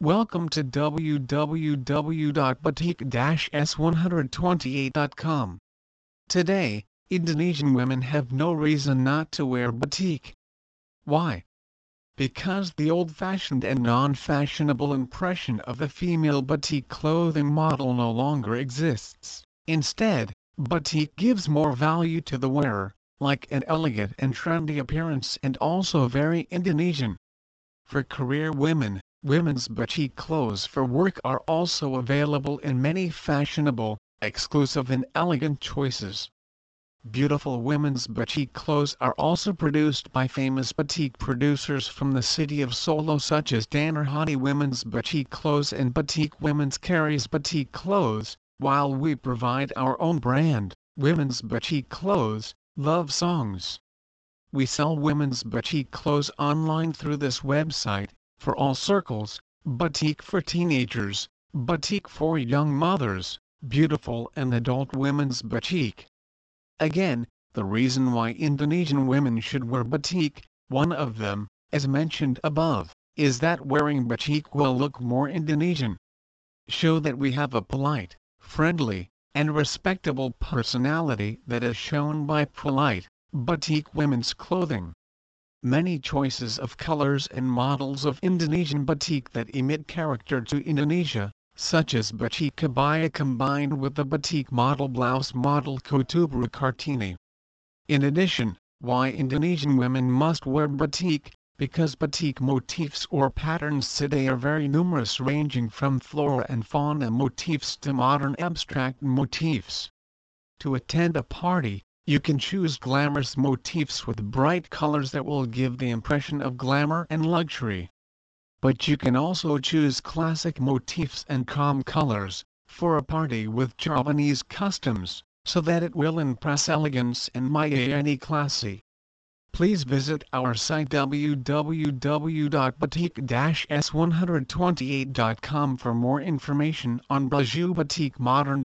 Welcome to www.batik-s128.com. Today, Indonesian women have no reason not to wear batik. Why? Because the old-fashioned and non-fashionable impression of the female batik clothing model no longer exists. Instead, batik gives more value to the wearer, like an elegant and trendy appearance and also very Indonesian. For career women, Women's batik clothes for work are also available in many fashionable, exclusive and elegant choices. Beautiful women's batik clothes are also produced by famous batik producers from the city of Solo such as Danar Hadi Women's Batik Clothes and Batik Women's carries batik clothes, while we provide our own brand, Women's Batik Clothes, Love Songs. We sell women's batik clothes online through this website, for all circles, batik for teenagers, batik for young mothers, beautiful and adult women's batik. Again, the reason why Indonesian women should wear batik, one of them, as mentioned above, is that wearing batik will look more Indonesian. Show that we have a polite, friendly, and respectable personality that is shown by polite, batik women's clothing many choices of colors and models of Indonesian batik that emit character to Indonesia, such as batik kebaya combined with the batik model blouse model Kutu Baru Kartini. In addition, why Indonesian women must wear batik, because batik motifs or patterns today are very numerous ranging from flora and fauna motifs to modern abstract motifs. To attend a party, you can choose glamorous motifs with bright colors that will give the impression of glamour and luxury. But you can also choose classic motifs and calm colors, for a party with Javanese customs, so that it will impress elegance and mayani classy. Please visit our site www.batik-s128.com for more information on Baju Batik Modern